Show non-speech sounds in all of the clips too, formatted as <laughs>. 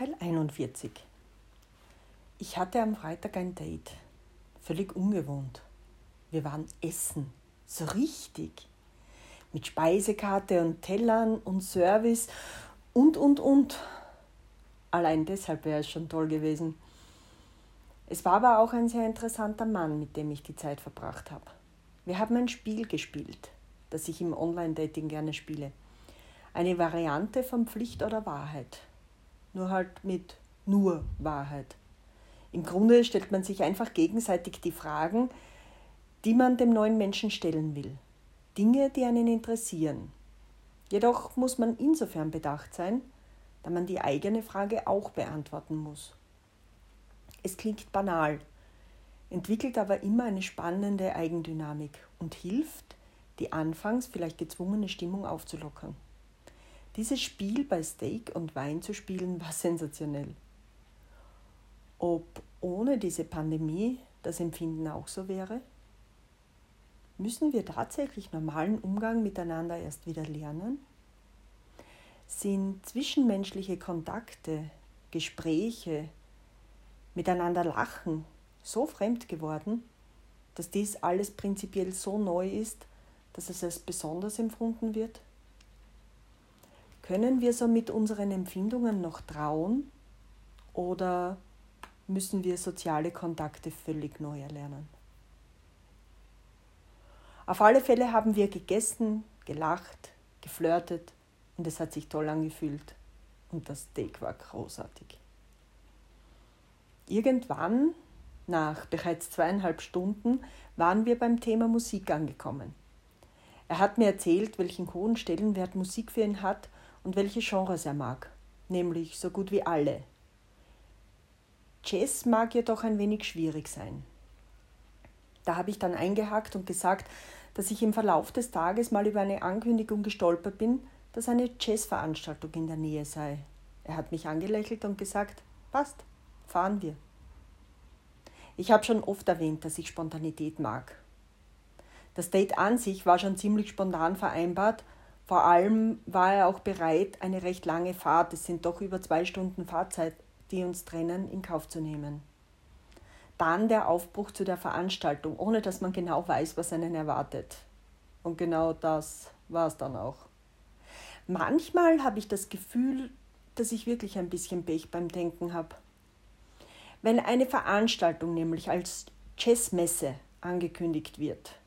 Teil 41. Ich hatte am Freitag ein Date. Völlig ungewohnt. Wir waren essen. So richtig. Mit Speisekarte und Tellern und Service und, und, und. Allein deshalb wäre es schon toll gewesen. Es war aber auch ein sehr interessanter Mann, mit dem ich die Zeit verbracht habe. Wir haben ein Spiel gespielt, das ich im Online-Dating gerne spiele. Eine Variante von Pflicht oder Wahrheit. Nur halt mit nur Wahrheit. Im Grunde stellt man sich einfach gegenseitig die Fragen, die man dem neuen Menschen stellen will. Dinge, die einen interessieren. Jedoch muss man insofern bedacht sein, da man die eigene Frage auch beantworten muss. Es klingt banal, entwickelt aber immer eine spannende Eigendynamik und hilft, die anfangs vielleicht gezwungene Stimmung aufzulockern. Dieses Spiel bei Steak und Wein zu spielen war sensationell. Ob ohne diese Pandemie das Empfinden auch so wäre? Müssen wir tatsächlich normalen Umgang miteinander erst wieder lernen? Sind zwischenmenschliche Kontakte, Gespräche, miteinander lachen so fremd geworden, dass dies alles prinzipiell so neu ist, dass es als besonders empfunden wird? Können wir so mit unseren Empfindungen noch trauen oder müssen wir soziale Kontakte völlig neu erlernen? Auf alle Fälle haben wir gegessen, gelacht, geflirtet und es hat sich toll angefühlt und das Steak war großartig. Irgendwann, nach bereits zweieinhalb Stunden, waren wir beim Thema Musik angekommen. Er hat mir erzählt, welchen hohen Stellenwert Musik für ihn hat und welche Genres er mag, nämlich so gut wie alle. Jazz mag jedoch ein wenig schwierig sein. Da habe ich dann eingehakt und gesagt, dass ich im Verlauf des Tages mal über eine Ankündigung gestolpert bin, dass eine Jazzveranstaltung in der Nähe sei. Er hat mich angelächelt und gesagt, passt, fahren wir. Ich habe schon oft erwähnt, dass ich Spontanität mag. Das Date an sich war schon ziemlich spontan vereinbart vor allem war er auch bereit, eine recht lange Fahrt, es sind doch über zwei Stunden Fahrzeit, die uns trennen, in Kauf zu nehmen. Dann der Aufbruch zu der Veranstaltung, ohne dass man genau weiß, was einen erwartet. Und genau das war es dann auch. Manchmal habe ich das Gefühl, dass ich wirklich ein bisschen Pech beim Denken habe. Wenn eine Veranstaltung nämlich als Jazzmesse angekündigt wird,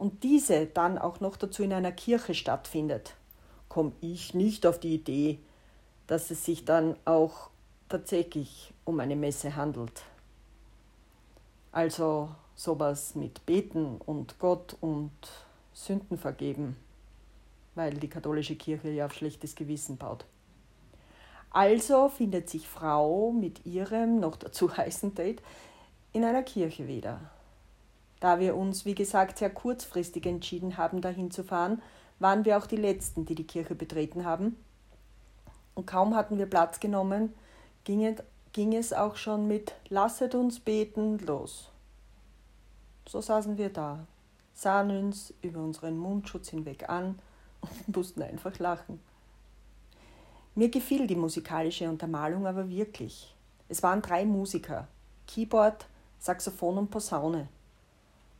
und diese dann auch noch dazu in einer Kirche stattfindet, komme ich nicht auf die Idee, dass es sich dann auch tatsächlich um eine Messe handelt. Also sowas mit Beten und Gott und Sünden vergeben, weil die katholische Kirche ja auf schlechtes Gewissen baut. Also findet sich Frau mit ihrem noch dazu <laughs> heißen Date in einer Kirche wieder. Da wir uns, wie gesagt, sehr kurzfristig entschieden haben, dahin zu fahren, waren wir auch die Letzten, die die Kirche betreten haben. Und kaum hatten wir Platz genommen, ging, es auch schon mit Lasset uns beten los. So saßen wir da, sahen uns über unseren Mundschutz hinweg an und <laughs> mussten einfach lachen. Mir gefiel die musikalische Untermalung aber wirklich. Es waren drei Musiker, Keyboard, Saxophon und Posaune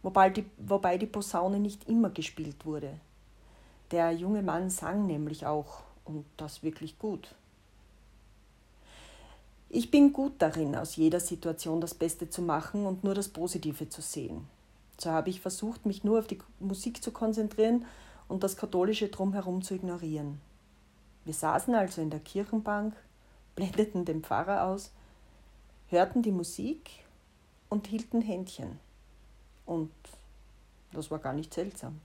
wobei die, wobei die Posaune nicht immer gespielt wurde. Der junge Mann sang nämlich auch und das wirklich gut. Ich bin gut darin, aus jeder Situation das Beste zu machen und nur das Positive zu sehen. So habe ich versucht, mich nur auf die Musik zu konzentrieren und das Katholische drumherum zu ignorieren. Wir saßen also in der Kirchenbank, blendeten den Pfarrer aus, hörten die Musik und hielten Händchen. Und das war gar nicht seltsam.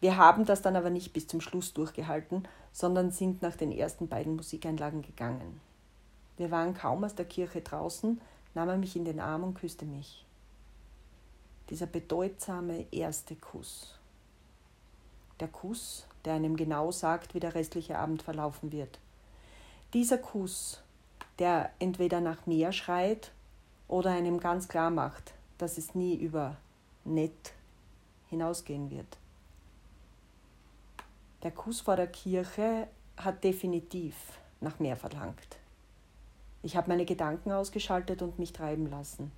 Wir haben das dann aber nicht bis zum Schluss durchgehalten, sondern sind nach den ersten beiden Musikeinlagen gegangen. Wir waren kaum aus der Kirche draußen, nahm er mich in den Arm und küsste mich. Dieser bedeutsame erste Kuss. Der Kuss, der einem genau sagt, wie der restliche Abend verlaufen wird. Dieser Kuss, der entweder nach mehr schreit oder einem ganz klar macht, dass es nie über nett hinausgehen wird. Der Kuss vor der Kirche hat definitiv nach mehr verlangt. Ich habe meine Gedanken ausgeschaltet und mich treiben lassen.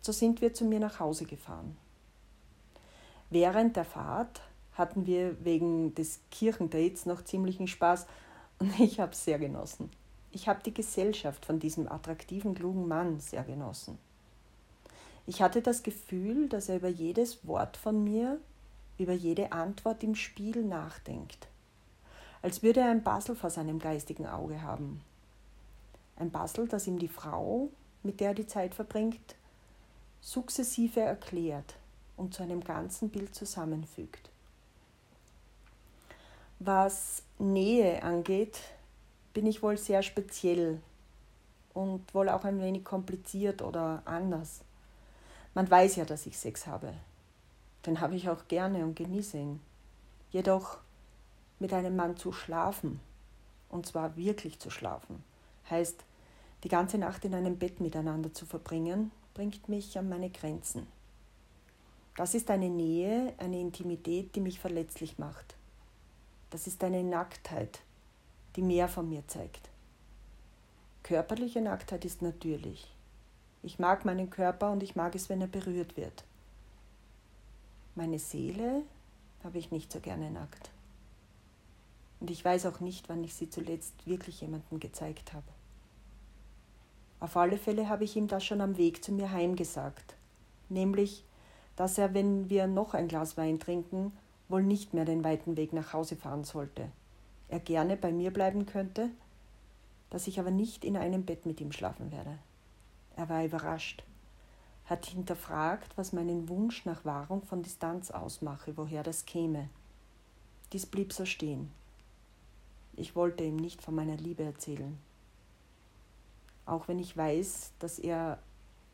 So sind wir zu mir nach Hause gefahren. Während der Fahrt hatten wir wegen des Kirchendates noch ziemlichen Spaß und <laughs> ich habe es sehr genossen. Ich habe die Gesellschaft von diesem attraktiven, klugen Mann sehr genossen. Ich hatte das Gefühl, dass er über jedes Wort von mir, über jede Antwort im Spiel nachdenkt. Als würde er ein Puzzle vor seinem geistigen Auge haben. Ein Puzzle, das ihm die Frau, mit der er die Zeit verbringt, sukzessive erklärt und zu einem ganzen Bild zusammenfügt. Was Nähe angeht, bin ich wohl sehr speziell und wohl auch ein wenig kompliziert oder anders. Man weiß ja, dass ich Sex habe. Den habe ich auch gerne und genieße ihn. Jedoch mit einem Mann zu schlafen, und zwar wirklich zu schlafen, heißt, die ganze Nacht in einem Bett miteinander zu verbringen, bringt mich an meine Grenzen. Das ist eine Nähe, eine Intimität, die mich verletzlich macht. Das ist eine Nacktheit, die mehr von mir zeigt. Körperliche Nacktheit ist natürlich. Ich mag meinen Körper und ich mag es, wenn er berührt wird. Meine Seele habe ich nicht so gerne nackt. Und ich weiß auch nicht, wann ich sie zuletzt wirklich jemandem gezeigt habe. Auf alle Fälle habe ich ihm das schon am Weg zu mir heim gesagt, nämlich, dass er, wenn wir noch ein Glas Wein trinken, wohl nicht mehr den weiten Weg nach Hause fahren sollte. Er gerne bei mir bleiben könnte, dass ich aber nicht in einem Bett mit ihm schlafen werde. Er war überrascht, hat hinterfragt, was meinen Wunsch nach Wahrung von Distanz ausmache, woher das käme. Dies blieb so stehen. Ich wollte ihm nicht von meiner Liebe erzählen. Auch wenn ich weiß, dass er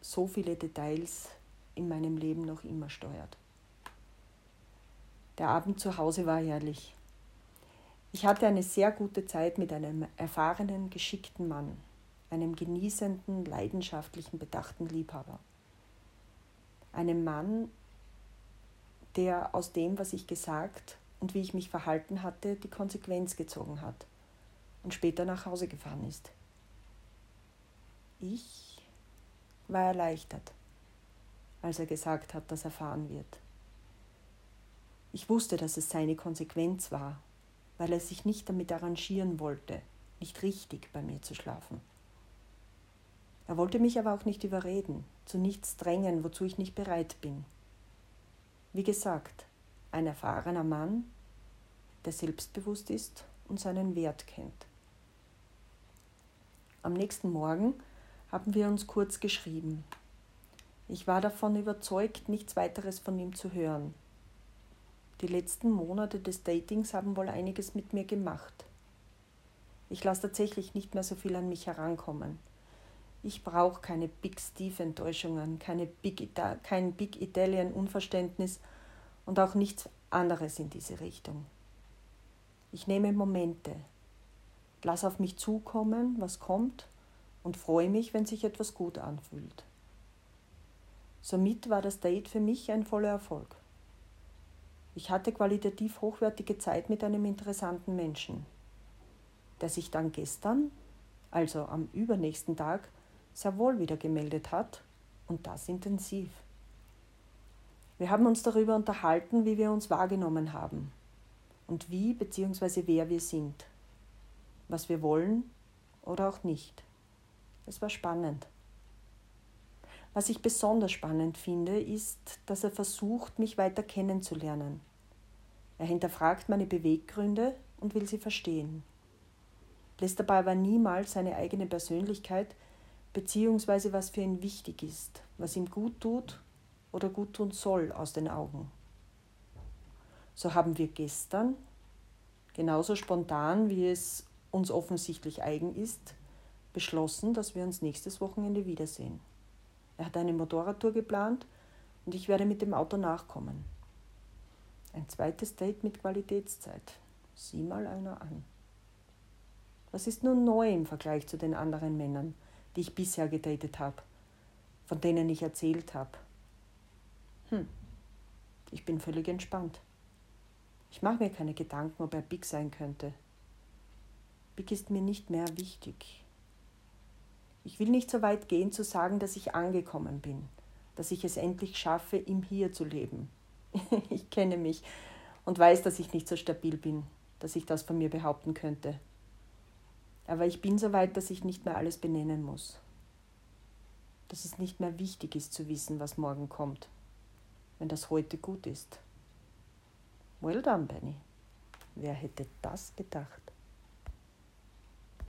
so viele Details in meinem Leben noch immer steuert. Der Abend zu Hause war herrlich. Ich hatte eine sehr gute Zeit mit einem erfahrenen, geschickten Mann einem genießenden, leidenschaftlichen, bedachten Liebhaber. Einem Mann, der aus dem, was ich gesagt und wie ich mich verhalten hatte, die Konsequenz gezogen hat und später nach Hause gefahren ist. Ich war erleichtert, als er gesagt hat, dass er fahren wird. Ich wusste, dass es seine Konsequenz war, weil er sich nicht damit arrangieren wollte, nicht richtig bei mir zu schlafen. Er wollte mich aber auch nicht überreden, zu nichts drängen, wozu ich nicht bereit bin. Wie gesagt, ein erfahrener Mann, der selbstbewusst ist und seinen Wert kennt. Am nächsten Morgen haben wir uns kurz geschrieben. Ich war davon überzeugt, nichts weiteres von ihm zu hören. Die letzten Monate des Datings haben wohl einiges mit mir gemacht. Ich lasse tatsächlich nicht mehr so viel an mich herankommen. Ich brauche keine Big Steve-Enttäuschungen, keine Big kein Big Italian-Unverständnis und auch nichts anderes in diese Richtung. Ich nehme Momente, lass auf mich zukommen, was kommt und freue mich, wenn sich etwas gut anfühlt. Somit war das Date für mich ein voller Erfolg. Ich hatte qualitativ hochwertige Zeit mit einem interessanten Menschen, der sich dann gestern, also am übernächsten Tag, sehr wohl wieder gemeldet hat und das intensiv. Wir haben uns darüber unterhalten, wie wir uns wahrgenommen haben und wie bzw. wer wir sind, was wir wollen oder auch nicht. Es war spannend. Was ich besonders spannend finde, ist, dass er versucht, mich weiter kennenzulernen. Er hinterfragt meine Beweggründe und will sie verstehen, lässt dabei aber niemals seine eigene Persönlichkeit beziehungsweise was für ihn wichtig ist, was ihm gut tut oder gut tun soll aus den Augen. So haben wir gestern, genauso spontan wie es uns offensichtlich eigen ist, beschlossen, dass wir uns nächstes Wochenende wiedersehen. Er hat eine Motorradtour geplant und ich werde mit dem Auto nachkommen. Ein zweites Date mit Qualitätszeit. Sieh mal einer an. Was ist nun neu im Vergleich zu den anderen Männern, die ich bisher gedatet habe, von denen ich erzählt habe. Hm, ich bin völlig entspannt. Ich mache mir keine Gedanken, ob er big sein könnte. Glück ist mir nicht mehr wichtig. Ich will nicht so weit gehen zu sagen, dass ich angekommen bin, dass ich es endlich schaffe, im Hier zu leben. <laughs> ich kenne mich und weiß, dass ich nicht so stabil bin, dass ich das von mir behaupten könnte. Aber ich bin so weit, dass ich nicht mehr alles benennen muss. Dass es nicht mehr wichtig ist zu wissen, was morgen kommt, wenn das heute gut ist. Well done, Benny. Wer hätte das gedacht?